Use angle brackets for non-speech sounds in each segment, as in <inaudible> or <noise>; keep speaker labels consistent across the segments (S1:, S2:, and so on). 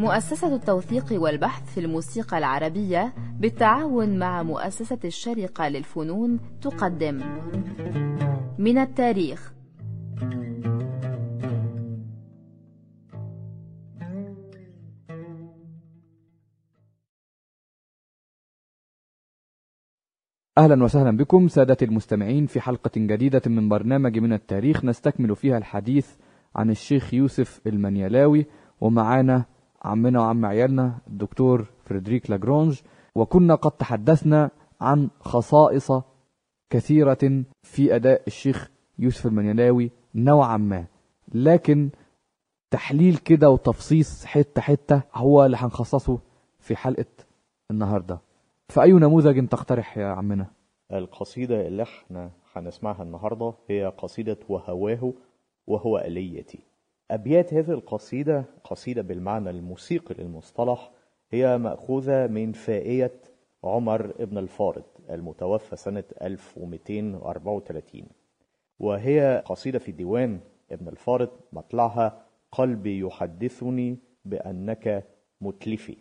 S1: مؤسسة التوثيق والبحث في الموسيقى العربية بالتعاون مع مؤسسة الشرقة للفنون تقدم. من التاريخ.
S2: أهلا وسهلا بكم سادة المستمعين في حلقة جديدة من برنامج من التاريخ نستكمل فيها الحديث عن الشيخ يوسف المنيلاوي ومعانا عمنا وعم عيالنا الدكتور فريدريك لاجرونج. وكنا قد تحدثنا عن خصائص كثيرة في أداء الشيخ يوسف المنيلاوي نوعا ما. لكن تحليل كده وتفصيص حتة حتة هو اللي هنخصصه في حلقة النهاردة. فأي نموذج تقترح يا عمنا؟
S3: القصيدة اللي إحنا هنسمعها النهاردة هي قصيدة وهواه وهو آليتي. أبيات هذه القصيدة قصيدة بالمعنى الموسيقي للمصطلح هي مأخوذة من فائية عمر ابن الفارض المتوفى سنة 1234 وهي قصيدة في ديوان ابن الفارض مطلعها قلبي يحدثني بأنك متلفي.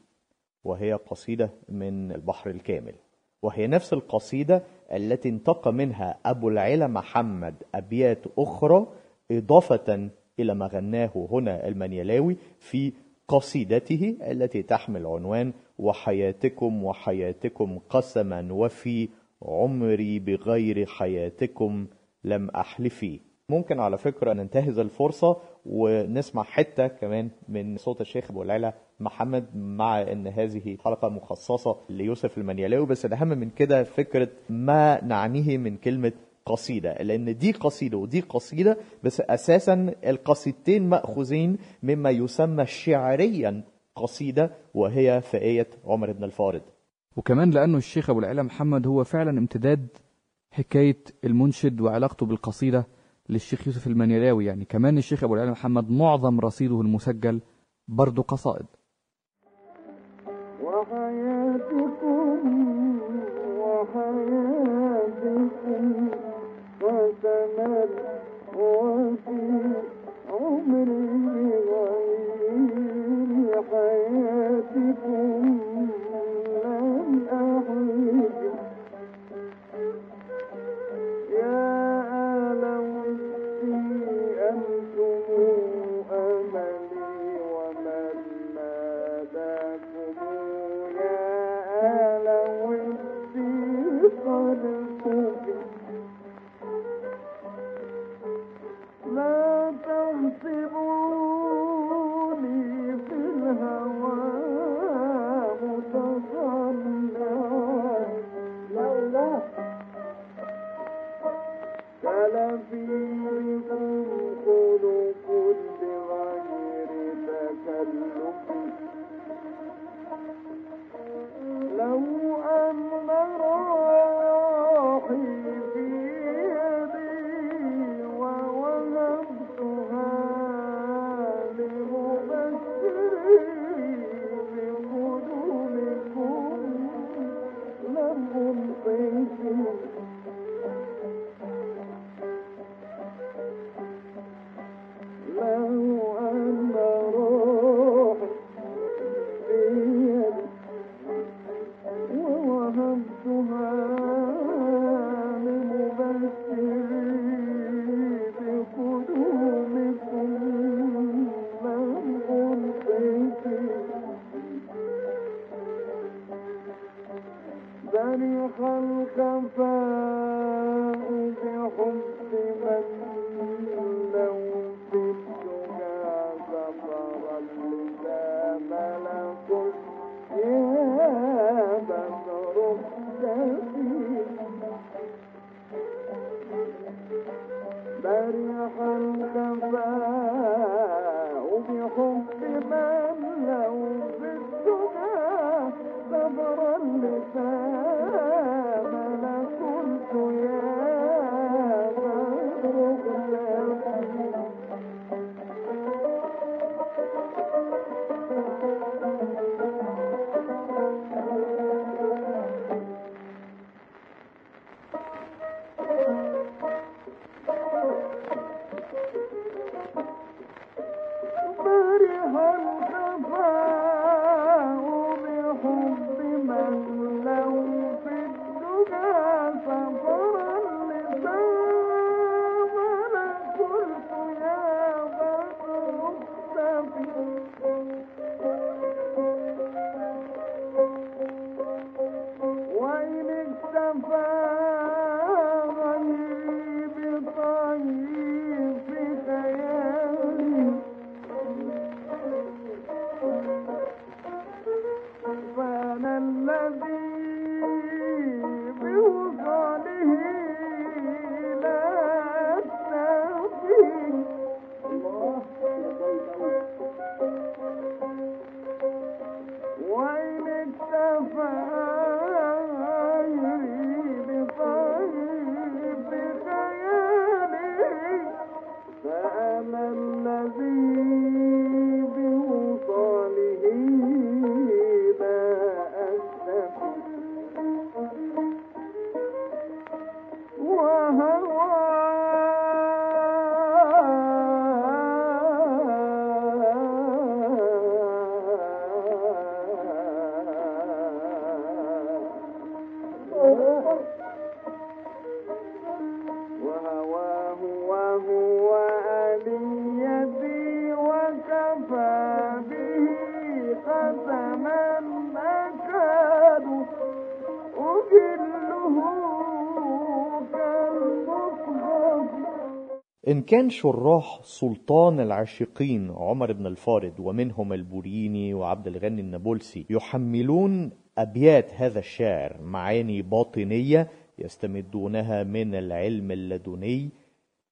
S3: وهي قصيدة من البحر الكامل. وهي نفس القصيدة التي انتقى منها أبو العلا محمد أبيات أخرى إضافة إلى ما غناه هنا المنيلاوي في قصيدته التي تحمل عنوان وحياتكم وحياتكم قسما وفي عمري بغير حياتكم لم أحلفي. ممكن على فكرة ننتهز الفرصة ونسمع حتة كمان من صوت الشيخ أبو العلا محمد مع إن هذه حلقة مخصصة ليوسف المنيلاوي. بس الأهم من كده فكرة ما نعنيه من كلمة قصيدة لأن دي قصيدة ودي قصيدة بس أساسا القصيدتين مأخوذين مما يسمى شعريا قصيدة وهي فائية عمر بن الفارض.
S2: وكمان لأنه الشيخ أبو العلا محمد هو فعلا امتداد حكاية المنشد وعلاقته بالقصيدة للشيخ يوسف المنيلاوي. يعني كمان الشيخ أبو العلا محمد معظم رصيده المسجل برضه قصائد.
S3: Hanukkah. كان شراح سلطان العاشقين عمر بن الفارض ومنهم البوريني وعبد الغني النابلسي يحملون أبيات هذا الشاعر معاني باطنية يستمدونها من العلم اللدني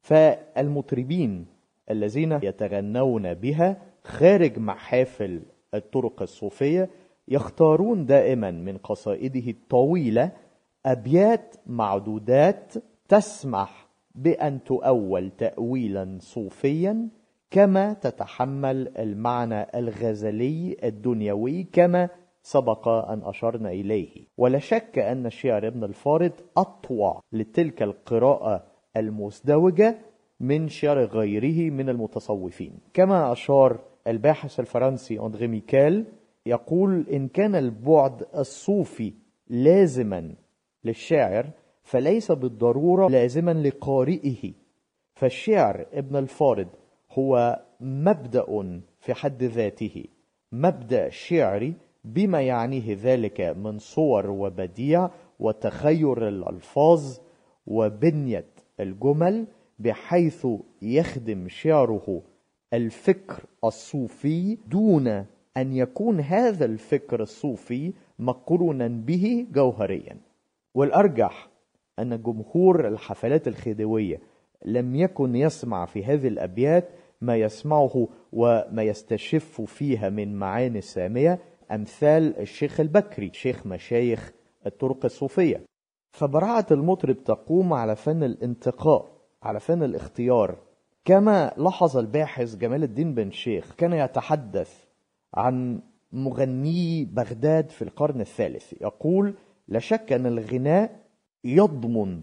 S3: فالمطربين الذين يتغنون بها خارج محافل الطرق الصوفية يختارون دائما من قصائده الطويلة أبيات معدودات تسمح بأن تؤول تأويلا صوفيا كما تتحمل المعنى الغزلي الدنيوي كما سبق أن أشرنا إليه. ولا شك أن الشعر ابن الفارض أطوع لتلك القراءة المزدوجة من شعر غيره من المتصوفين. كما أشار الباحث الفرنسي أندري ميكال يقول إن كان البعد الصوفي لازما للشاعر فليس بالضرورة لازما لقارئه. فالشعر ابن الفارض هو مبدأ في حد ذاته. مبدأ شعري بما يعنيه ذلك من صور وبديع وتخير الألفاظ وبنية الجمل بحيث يخدم شعره الفكر الصوفي دون أن يكون هذا الفكر الصوفي مقرونا به جوهريا. والأرجح أن جمهور الحفلات الخديوية لم يكن يسمع في هذه الأبيات ما يسمعه وما يستشف فيها من معاني سامية أمثال الشيخ البكري شيخ مشايخ الطرق الصوفية. فبراعة المطرب تقوم على فن الانتقاء على فن الاختيار. كما لاحظ الباحث جمال الدين بن شيخ كان يتحدث عن مغني بغداد في القرن الثالث. يقول لا شك أن الغناء يضمن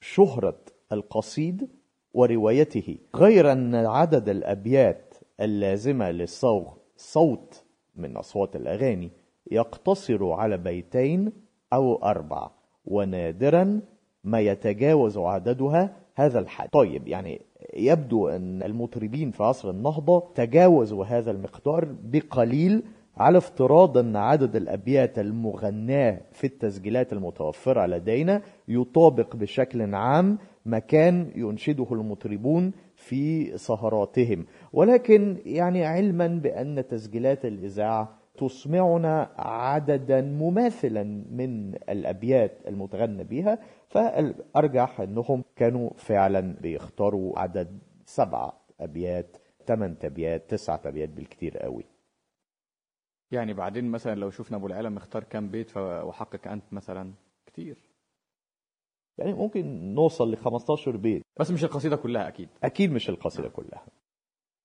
S3: شهرة القصيد وروايته غير أن عدد الأبيات اللازمة للصوغ صوت من أصوات الأغاني يقتصر على بيتين أو أربع ونادرا ما يتجاوز عددها هذا الحد. طيب يعني يبدو أن المطربين في عصر النهضة تجاوزوا هذا المقدار بقليل على افتراض أن عدد الأبيات المغناة في التسجيلات المتوفرة لدينا يطابق بشكل عام ما كان ينشده المطربون في سهراتهم. ولكن يعني علما بأن تسجيلات الإذاعة تسمعنا عددا مماثلا من الأبيات المتغنى بها فالأرجح أنهم كانوا فعلا بيختاروا عدد سبعة أبيات ثمان أبيات تسعة أبيات بالكتير قوي.
S4: يعني بعدين مثلا لو شفنا أبو العالم اختار كام بيت وحقق أنت مثلا كتير.
S3: يعني ممكن نوصل ل 15 بيت.
S4: بس مش القصيدة كلها أكيد.
S3: أكيد مش القصيدة كلها.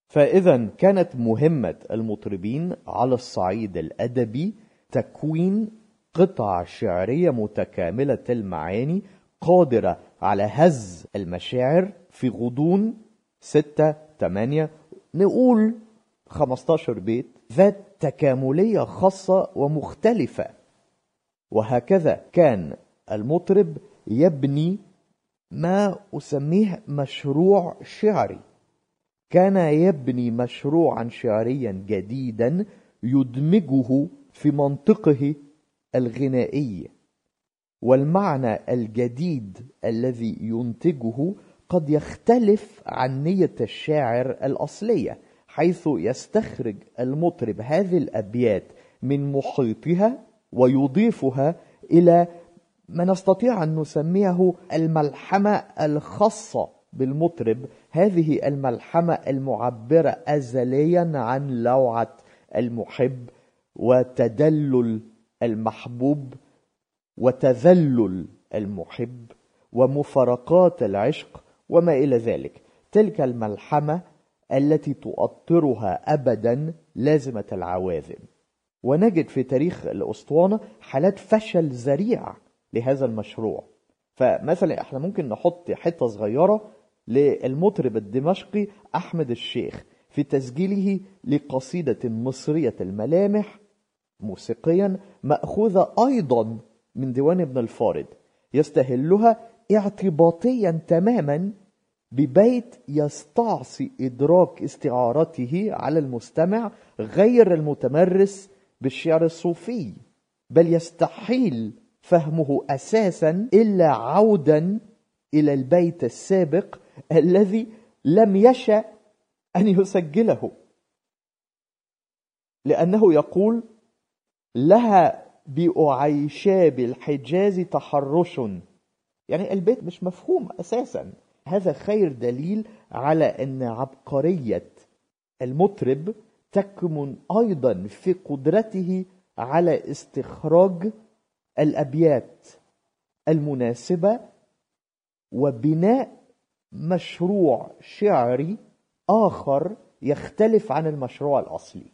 S3: فإذا كانت مهمة المطربين على الصعيد الأدبي تكوين قطع شعرية متكاملة المعاني قادرة على هز المشاعر في غضون ستة تمانية نقول 15 بيت. ذات تكاملية خاصة ومختلفة. وهكذا كان المطرب يبني ما أسميه مشروع شعري. كان يبني مشروعا شعريا جديدا يدمجه في منطقه الغنائي. والمعنى الجديد الذي ينتجه قد يختلف عن نية الشاعر الأصلية. حيث يستخرج المطرب هذه الأبيات من محيطها ويضيفها إلى ما نستطيع أن نسميه الملحمة الخاصة بالمطرب. هذه الملحمة المعبرة أزليا عن لوعة المحب وتدلل المحبوب وتذلل المحب ومفارقات العشق وما إلى ذلك. تلك الملحمة التي تؤطرها أبدا لازمة العواذم ونجد في تاريخ الأسطوانة حالات فشل ذريع لهذا المشروع. فمثلا إحنا ممكن نحط حتة صغيرة للمطرب الدمشقي أحمد الشيخ في تسجيله لقصيدة مصرية الملامح موسيقيا مأخوذة أيضا من ديوان ابن الفارض يستهلها اعتباطيا تماما ببيت يستعصي إدراك استعارته على المستمع غير المتمرس بالشعر الصوفي بل يستحيل فهمه أساسا إلا عودا إلى البيت السابق الذي لم يشأ أن يسجله. لأنه يقول لها بأعيشاب الحجاز تحرش يعني البيت مش مفهوم أساسا. هذا خير دليل على أن عبقرية المطرب تكمن أيضا في قدرته على استخراج الأبيات المناسبة وبناء مشروع شعري آخر يختلف عن المشروع الأصلي.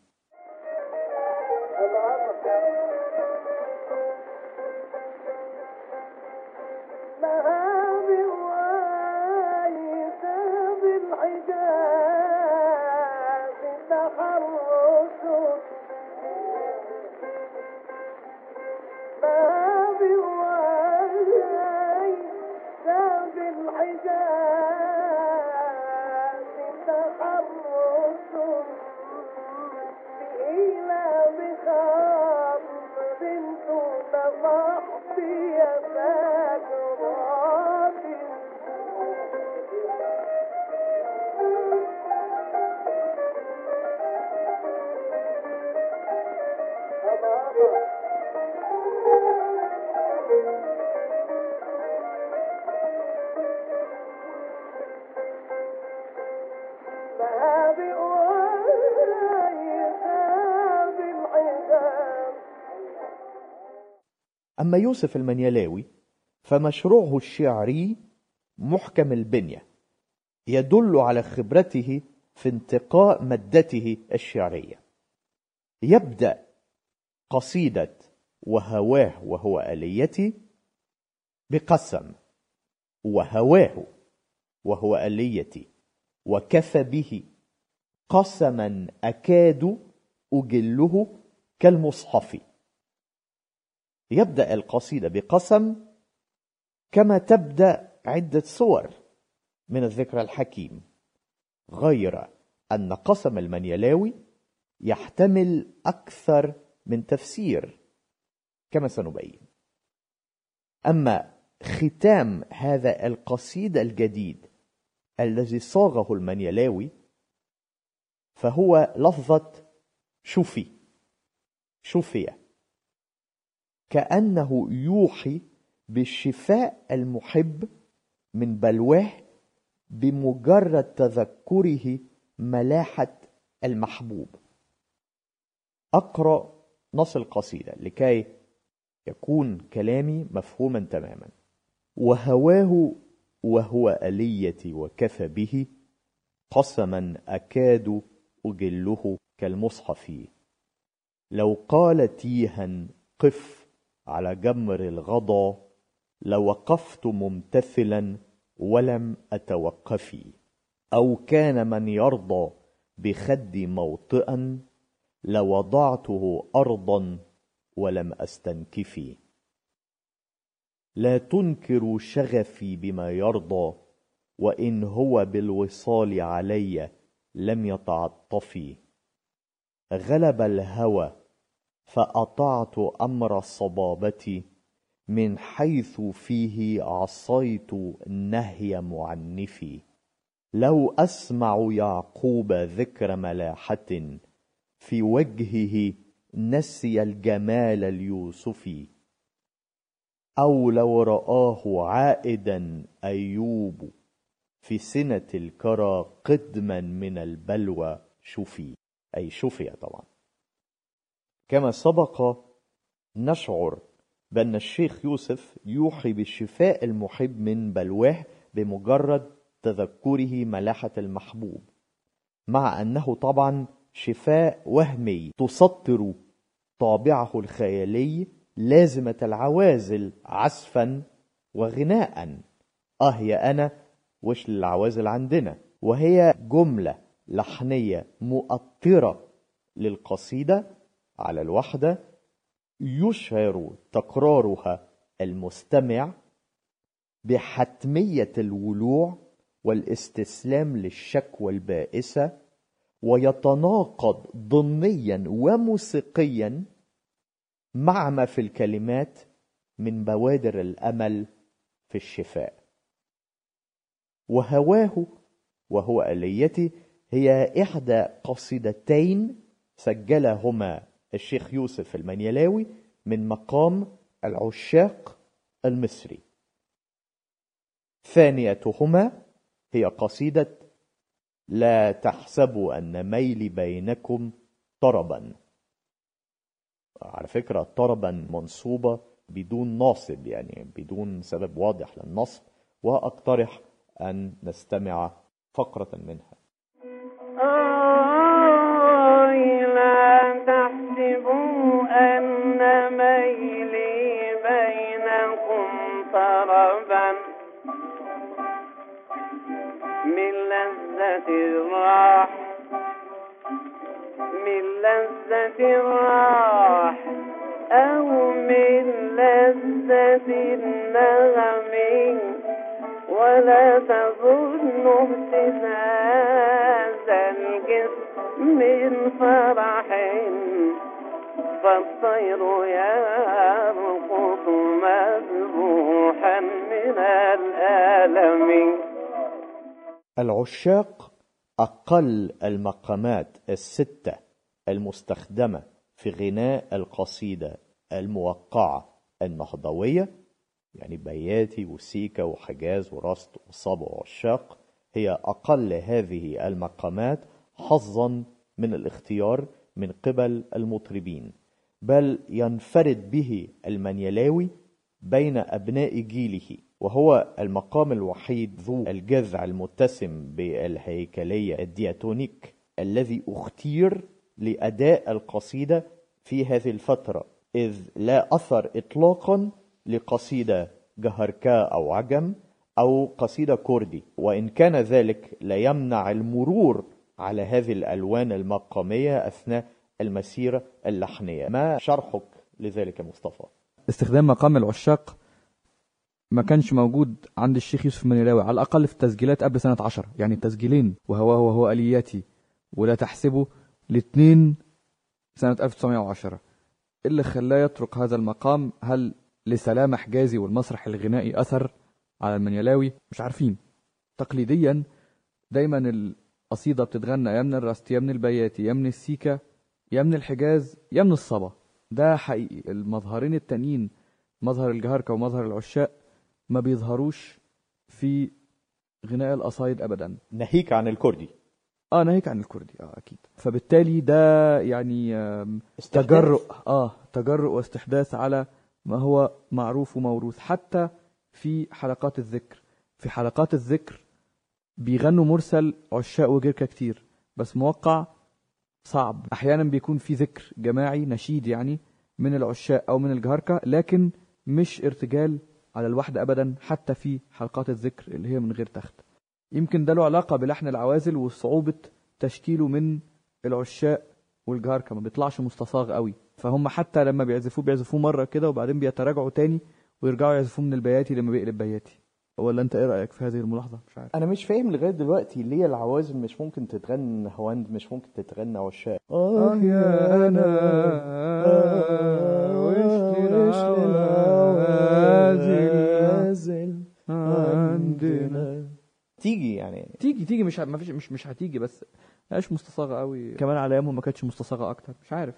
S3: يوسف المنيلاوي فمشروعه الشعري محكم البنية يدل على خبرته في انتقاء مادته الشعرية. يبدأ قصيدة وهواه وهو آليتي بقسم وهواه وهو آليتي وكفى به قسما أكاد أجله كالمصحف. يبدأ القصيدة بقسم كما تبدأ عدة صور من الذكر الحكيم غير أن قسم المنيلاوي يحتمل أكثر من تفسير كما سنبين. أما ختام هذا القصيد الجديد الذي صاغه المنيلاوي فهو لفظة شوفي شوفية. كأنه يوحي بالشفاء المحب من بلواه بمجرد تذكره ملاحة المحبوب. أقرأ نص القصيدة لكي يكون كلامي مفهوما تماما. وهواه وهو أليتي وكفى به قسما أكاد أجله كالمصحف. لو قال تيها قف على جمر الغضا لوقفت ممتثلا ولم أتوقفي. أو كان من يرضى بخدي موطئا لوضعته أرضا ولم أستنكفي. لا تنكر شغفي بما يرضى وإن هو بالوصال علي لم يتعطفي. غلب الهوى فأطعت أمر الصبابة من حيث فيه عصيت نهي معنفي. لو أسمع يعقوب ذكر ملاحة في وجهه نسي الجمال اليوسفي أو لو رآه عائدا أيوب في سنة الكرى قدما من البلوى شفي. أي شفي طبعا. كما سبق نشعر بأن الشيخ يوسف يوحي بالشفاء المحب من بلواه بمجرد تذكره ملاحة المحبوب مع أنه طبعا شفاء وهمي تسطر طابعه الخيالي لازمة العوازل عزفا وغناء. آه يا أنا وش للعوازل عندنا؟ وهي جملة لحنية مؤطرة للقصيدة على الوحدة يشعر تكرارها المستمع بحتمية الولوع والاستسلام للشكوى البائسة ويتناقض ضمنيا وموسيقيا مع ما في الكلمات من بوادر الأمل في الشفاء. وهواه وهو آليتي هي إحدى قصيدتين سجلهما الشيخ يوسف المنيلاوي من مقام العشاق المصري. ثانيتهما هي قصيدة لا تحسبوا أن ميلي بينكم طربا. على فكرة طربا منصوبة بدون ناصب يعني بدون سبب واضح للنصب وأقترح أن نستمع فقرة منها.
S5: الراح من لذة الراح أو من لذة النغم ولا تظن اهتزاز الجسم من فرح. فالطير يرقص
S3: العشاق أقل المقامات الستة المستخدمة في غناء القصيدة الموقعة النهضوية يعني بياتي وسيكا وحجاز ورست وصبا وعشاق هي أقل هذه المقامات حظا من الاختيار من قبل المطربين بل ينفرد به المنيلاوي بين أبناء جيله. وهو المقام الوحيد ذو الجذع المتسم بالهيكلية الدياتونيك الذي اختير لأداء القصيدة في هذه الفترة إذ لا أثر إطلاقا لقصيدة جهركاء أو عجم أو قصيدة كردي وإن كان ذلك لا يمنع المرور على هذه الألوان المقامية أثناء المسيرة اللحنية ما شرحك لذلك مصطفى؟
S4: استخدام مقام العشاق ما كانش موجود عند الشيخ يوسف المنيلاوي على الأقل في التسجيلات قبل سنة عشر. يعني تسجيلين وهو وهو آلياتي. ولا تحسبه الاثنين سنة 1910 اللي خلاه يترك هذا المقام هل لسلامة حجازي والمسرح الغنائي أثر على المنيلاوي؟ مش عارفين. تقليديا دايما القصيدة بتتغنى يا من الرست يا من البياتي يا من السيكا يا من الحجاز يا من الصبا. ده حقيقي. المظهرين التانيين مظهر الجهركة ومظهر العشاق ما بيظهروش في غناء القصايد أبدا.
S3: ناهيك عن الكردي.
S4: آه ناهيك عن الكردي. آه أكيد. فبالتالي ده يعني
S3: استحداث.
S4: تجرؤ آه تجرؤ واستحداث على ما هو معروف وموروث. حتى في حلقات الذكر. في حلقات الذكر بيغنوا مرسل عشاق وجركة كتير. بس موقع صعب. أحيانا بيكون في ذكر جماعي نشيد يعني من العشاق أو من الجهركة لكن مش ارتجال على الوحدة ابدا حتى في حلقات الذكر اللي هي من غير تخت. يمكن ده له علاقة بلحن العوازل وصعوبة تشكيله من العشاق والجهركة ما بيطلعش مستصاغ قوي. فهم حتى لما بيعزفوه بيعزفوه مرة كده وبعدين بيتراجعوا تاني ويرجعوا يعزفوه من البياتي لما بيقلب بياتي. ولا انت إيه رأيك في هذه الملاحظة؟ مش عارف.
S3: أنا مش فاهم لغاية دلوقتي ليه العوازل مش ممكن تتغنى هواند مش ممكن تتغنى عشاق
S4: آه يا أنا وش العوازل؟ عندنا.
S3: تيجي يعني.
S4: تيجي تيجي مش ما فيش مش مش هتيجي بس. مش مستصاغة قوي كمان على أيامهم ما كانتش مستصاغة أكتر. مش عارف.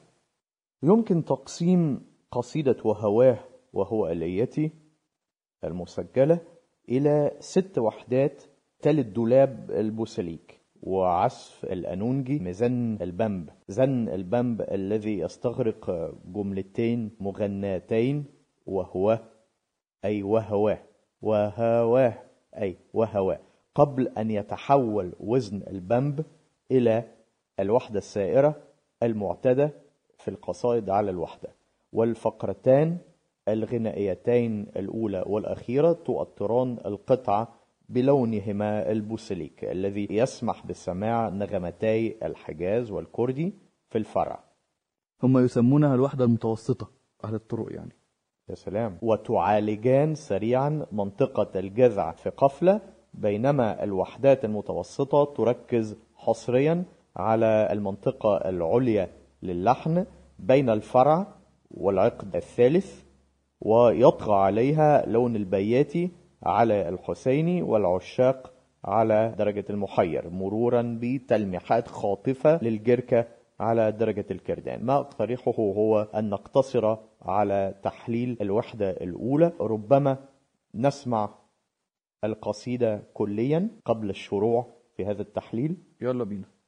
S3: يمكن تقسيم قصيدة وهواه وهو آليتي المسجلة إلى ست وحدات تلت دولاب البوسليك وعزف الأنونجي مزن البمب زن البمب الذي يستغرق جملتين مغناتين وهو أي وهواه وهواه أي وهواه قبل أن يتحول وزن البمب إلى الوحدة السائرة المعتادة في القصائد على الوحدة. والفقرتان الغنائيتين الأولى والأخيرة تؤطران القطعة بلونهما البوسليك الذي يسمح بسماع نغمتي الحجاز والكردي في الفرع.
S4: هم يسمونها الوحدة المتوسطة أهل الطرق يعني.
S3: يا سلام. وتعالجان سريعا منطقة الجذع في قفلة بينما الوحدات المتوسطة تركز حصريا على المنطقة العليا للحن بين الفرع والعقد الثالث ويطغى عليها لون البياتي على الحسيني والعشاق على درجة المحير مرورا بتلميحات خاطفة للجركة على درجة الكردان. ما أقترحه هو أن نقتصر على تحليل الوحدة الأولى. ربما نسمع القصيدة كليا قبل الشروع في هذا التحليل.
S4: يلا بينا.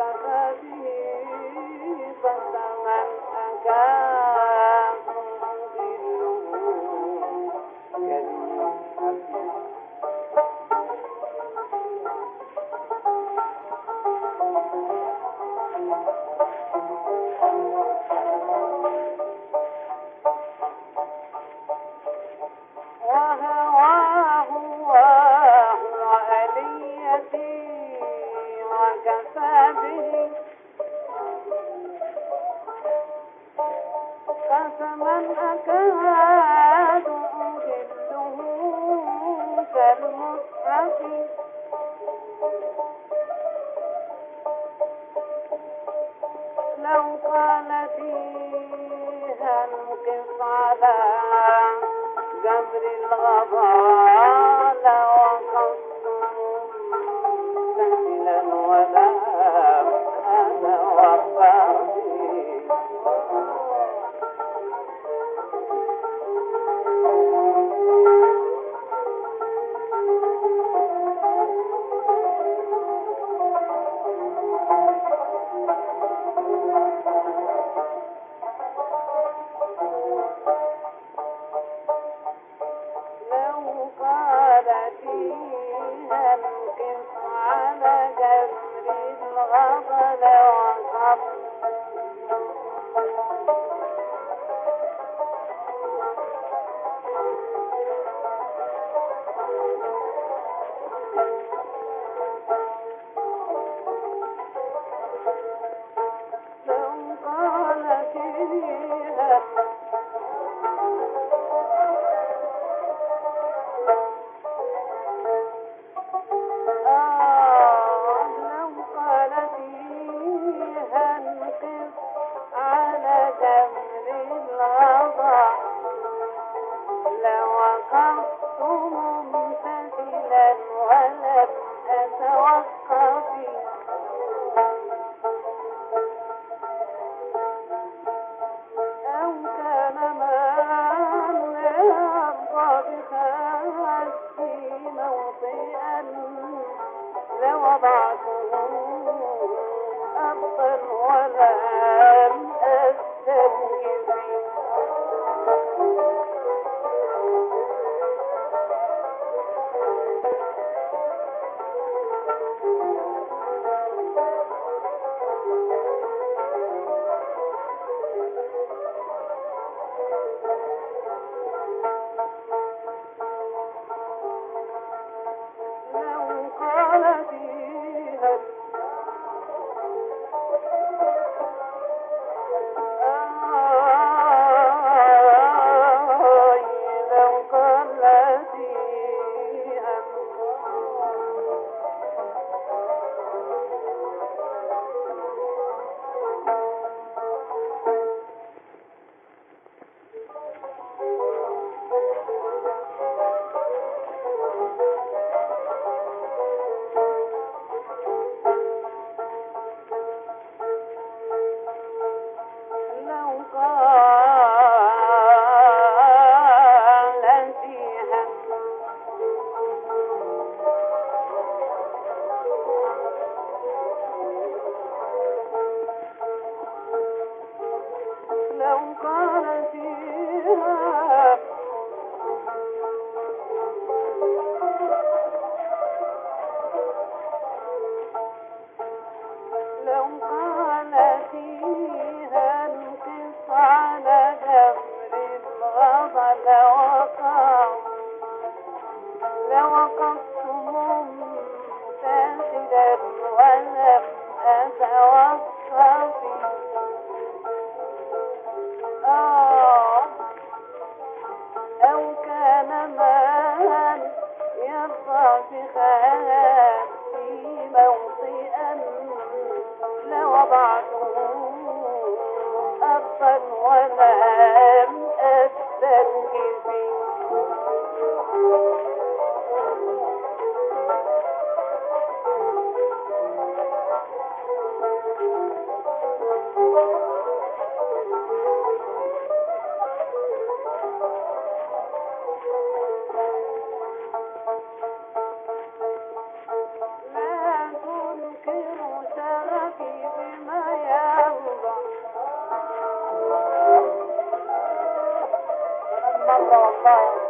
S5: وكفى به ولم أستنجب مرة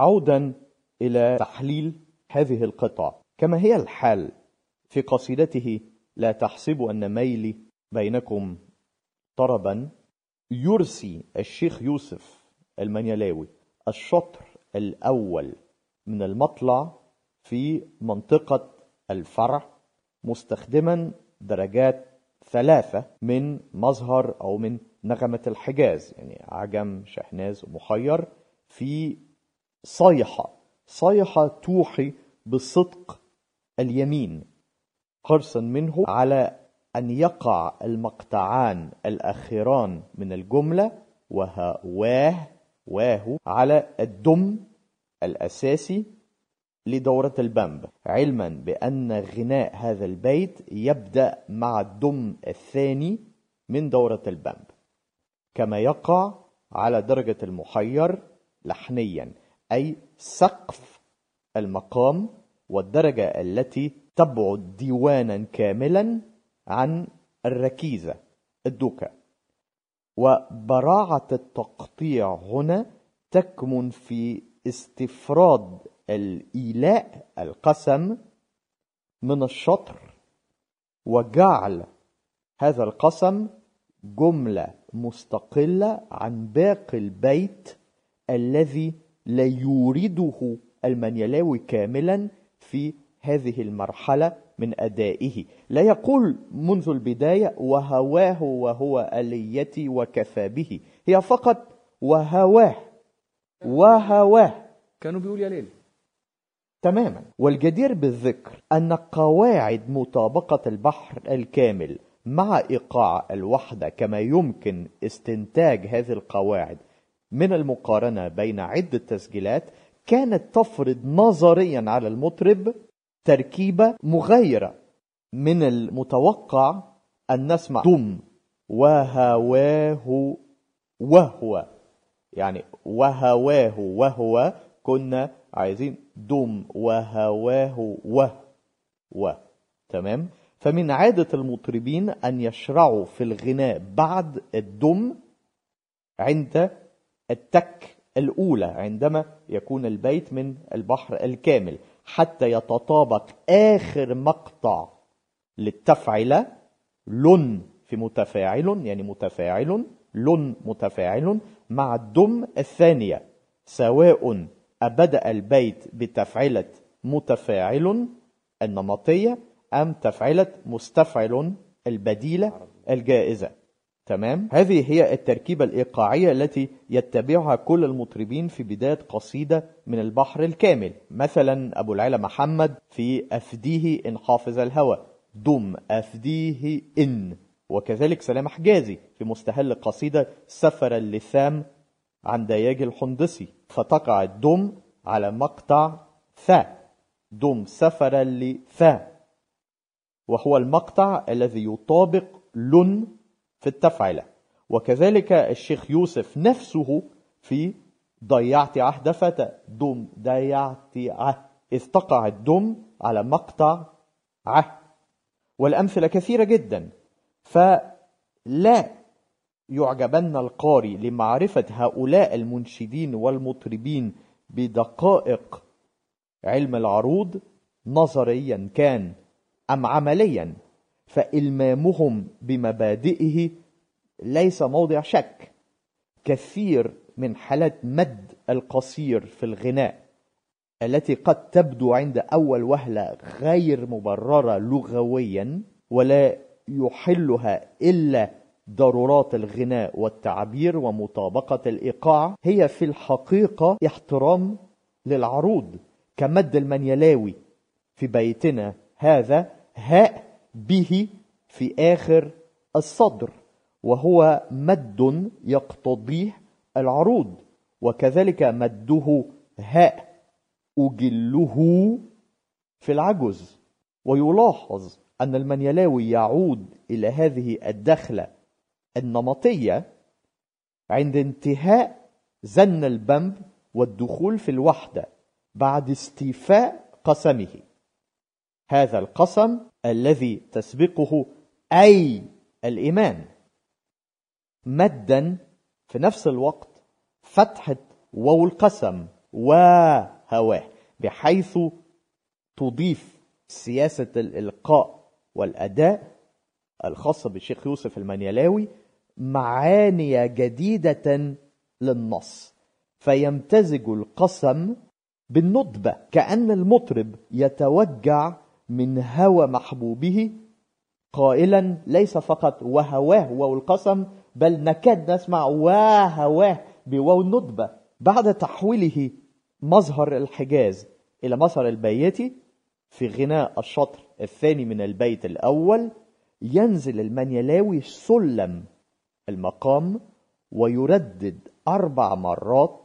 S3: عودا إلى تحليل هذه القطع. كما هي الحال في قصيدته لا تحسبوا أن ميلي بينكم طربا يرسي الشيخ يوسف المنيلاوي الشطر الأول من المطلع في منطقة الفرع مستخدما درجات ثلاثة من مظهر أو من نغمة الحجاز يعني عجم شحناز ومخير في صيحة. صيحة توحي بصدق اليمين. حرصا منه على أن يقع المقطعان الأخيران من الجملة وها واه واه على الدم الأساسي لدورة البمب علما بأن غناء هذا البيت يبدأ مع الدم الثاني من دورة البمب كما يقع على درجة المحير لحنيا. أي سقف المقام والدرجة التي تبعد ديوانا كاملا عن الركيزة الدوكا وبراعة التقطيع هنا تكمن في استفراد الإيلاء القسم من الشطر وجعل هذا القسم جملة مستقلة عن باقي البيت الذي لا يورده المنيلاوي كاملا في هذه المرحلة من أدائه. لا يقول منذ البداية وهواه وهو أليتي وكفى به. هي فقط وهواه وهواه.
S4: كانوا بيقول يا ليل.
S3: تماما. والجدير بالذكر أن قواعد مطابقة البحر الكامل مع إيقاع الوحدة كما يمكن استنتاج هذه القواعد من المقارنة بين عدة تسجيلات كانت تفرض نظريا على المطرب تركيبة مغايرة من المتوقع أن نسمع دم وهواه وهو يعني وهواه وهو كنا عايزين دم وهواه وه و. تمام؟ فمن عادة المطربين أن يشرعوا في الغناء بعد الدم عند التك الأولى عندما يكون البيت من البحر الكامل حتى يتطابق آخر مقطع للتفعلة لن في متفاعل يعني متفاعل لن متفاعل مع الدم الثانية سواء أبدأ البيت بتفعلة متفاعل النمطية أم تفعلة مستفعل البديلة الجائزة. تمام؟ هذه هي التركيبة الإيقاعية التي يتبعها كل المطربين في بداية قصيدة من البحر الكامل. مثلا أبو العلا محمد في أفديه إن حافظ الهوى. دم أفديه إن. وكذلك سلام حجازي في مستهل قصيدة سفر اللثام عن دياج الحندسي. فتقع الدم على مقطع ثا دم سفر لثا وهو المقطع الذي يطابق لن في التفعلة وكذلك الشيخ يوسف نفسه في ضيعت عهد فتى. دم ضيعت عهد. إذ تقع الدم على مقطع عهد. والأمثلة كثيرة جدا. فلا يعجبن القارئ لمعرفة هؤلاء المنشدين والمطربين بدقائق علم العروض نظريا كان أم عمليا. فإلمامهم بمبادئه ليس موضع شك. كثير من حالات مد القصير في الغناء التي قد تبدو عند أول وهلة غير مبررة لغويا ولا يحلها إلا ضرورات الغناء والتعبير ومطابقة الإيقاع هي في الحقيقة احترام للعروض كمد المنيلاوي. في بيتنا هذا هاء به في آخر الصدر وهو مد يقتضيه العروض وكذلك مده هاء أجله في العجز. ويلاحظ أن المنيلاوي يعود إلى هذه الدخلة النمطية عند انتهاء زن البنب والدخول في الوحدة بعد استيفاء قسمه. هذا القسم الذي تسبقه أي الإيمان. مدا في نفس الوقت فتحة واو القسم وهواه بحيث تضيف سياسة الإلقاء والأداء الخاصة بالشيخ يوسف المنيلاوي معاني جديدة للنص. فيمتزج القسم بالندبة كأن المطرب يتوجع من هوى محبوبه قائلا ليس فقط وهواه واو القسم بل نكاد نسمع وهواه بواو الندبة بعد تحويله مظهر الحجاز إلى مظهر البيتي في غناء الشطر الثاني من البيت الأول ينزل المنيلاوي سلم المقام ويردد أربع مرات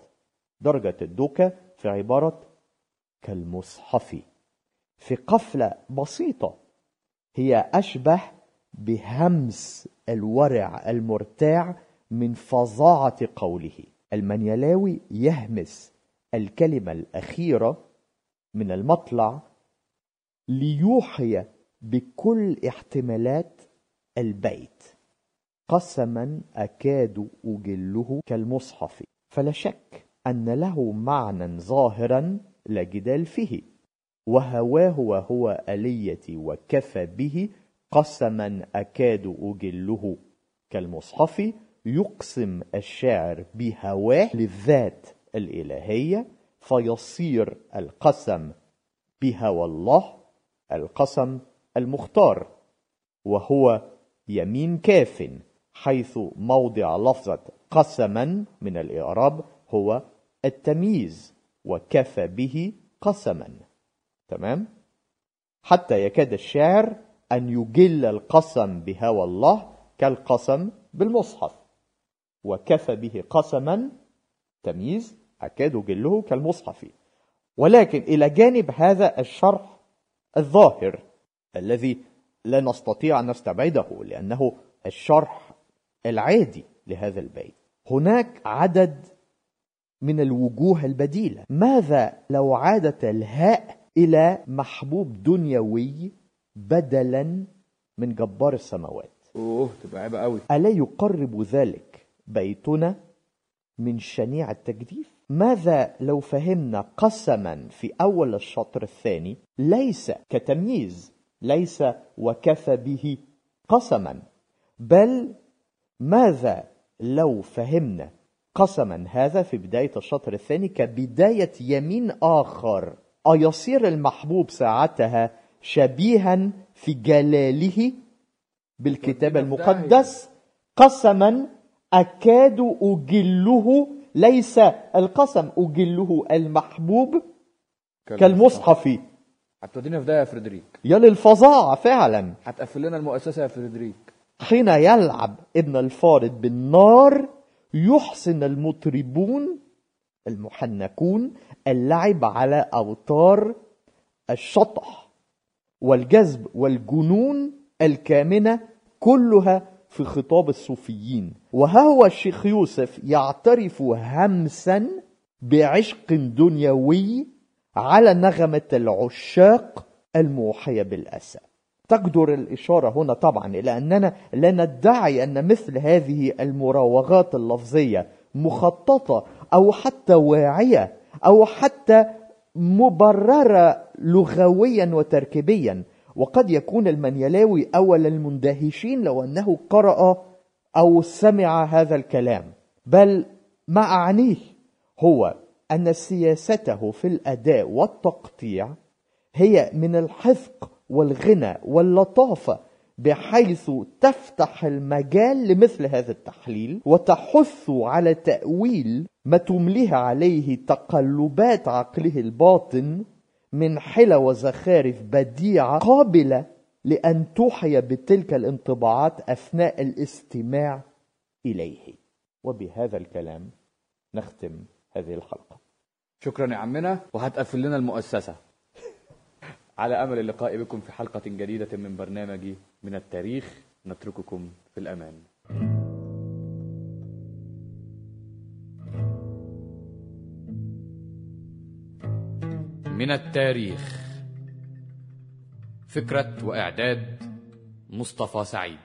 S3: درجة الدوكة في عبارة كالمصحف. في قفلة بسيطة. هي أشبه بهمس الورع المرتاع من فظاعة قوله. المنيلاوي يهمس الكلمة الأخيرة من المطلع ليوحي بكل احتمالات البيت. قسما أكاد أجله كالمصحف. فلا شك أن له معنى ظاهرا لا جدال فيه. وهواه وهو آليتي وكفى به قسما أكاد أجله. كالمصحف يقسم الشاعر بهواه للذات الإلهية فيصير القسم بهوى الله القسم المختار وهو يمين كاف حيث موضع لفظة قسما من الإعراب هو التمييز وكفى به قسما. تمام؟ حتى يكاد الشاعر أن يجل القسم بهوى الله كالقسم بالمصحف وكفى به قسما تمييز أكاد جله كالمصحف. ولكن إلى جانب هذا الشرح الظاهر الذي لا نستطيع أن نستبعده لأنه الشرح العادي لهذا البيت. هناك عدد من الوجوه البديلة. ماذا لو عادت الهاء إلى محبوب دنيوي بدلا من جبار السماوات.
S4: أوه تبقى عيبة قوي.
S3: ألا يقرب ذلك بيتنا من شنيع التجديف؟ ماذا لو فهمنا قسما في أول الشطر الثاني؟ ليس كتمييز ليس وكفى به قسما بل ماذا لو فهمنا قسما هذا في بداية الشطر الثاني كبداية يمين آخر؟ أيصير المحبوب ساعتها شبيها في جلاله بالكتاب المقدس قسما أكاد أجله ليس القسم أجله المحبوب كالمصحف.
S4: هتودينا في ده يا فريدريك.
S3: يا للفظاعة فعلا.
S4: هتقفل لنا المؤسسة يا فريدريك.
S3: حين يلعب ابن الفارض بالنار يحسن المطربون المحنكون اللعب على أوتار الشطح والجذب والجنون الكامنة كلها في خطاب الصوفيين. وها هو الشيخ يوسف يعترف همسا بعشق دنيوي على نغمة العشاق الموحية بالأسى. تقدر الإشارة هنا طبعا إلى أننا لا ندعي أن مثل هذه المراوغات اللفظية مخططة أو حتى واعية أو حتى مبررة لغويا وتركيبيا. وقد يكون المنيلاوي أول المندهشين لو أنه قرأ أو سمع هذا الكلام. بل ما أعنيه هو أن سياسته في الأداء والتقطيع هي من الحذق والغنى واللطافة بحيث تفتح المجال لمثل هذا التحليل وتحث على تأويل ما تمليه عليه تقلبات عقله الباطن من حلى وزخارف بديعة قابلة لأن توحي بتلك الانطباعات أثناء الاستماع إليه. وبهذا الكلام نختم هذه الحلقة.
S4: شكرا يا عمنا. وهتقفل لنا المؤسسة. <laughs> على أمل اللقاء بكم في حلقة جديدة من برنامج من التاريخ نترككم في الأمان. من التاريخ. فكرة وإعداد مصطفى سعيد.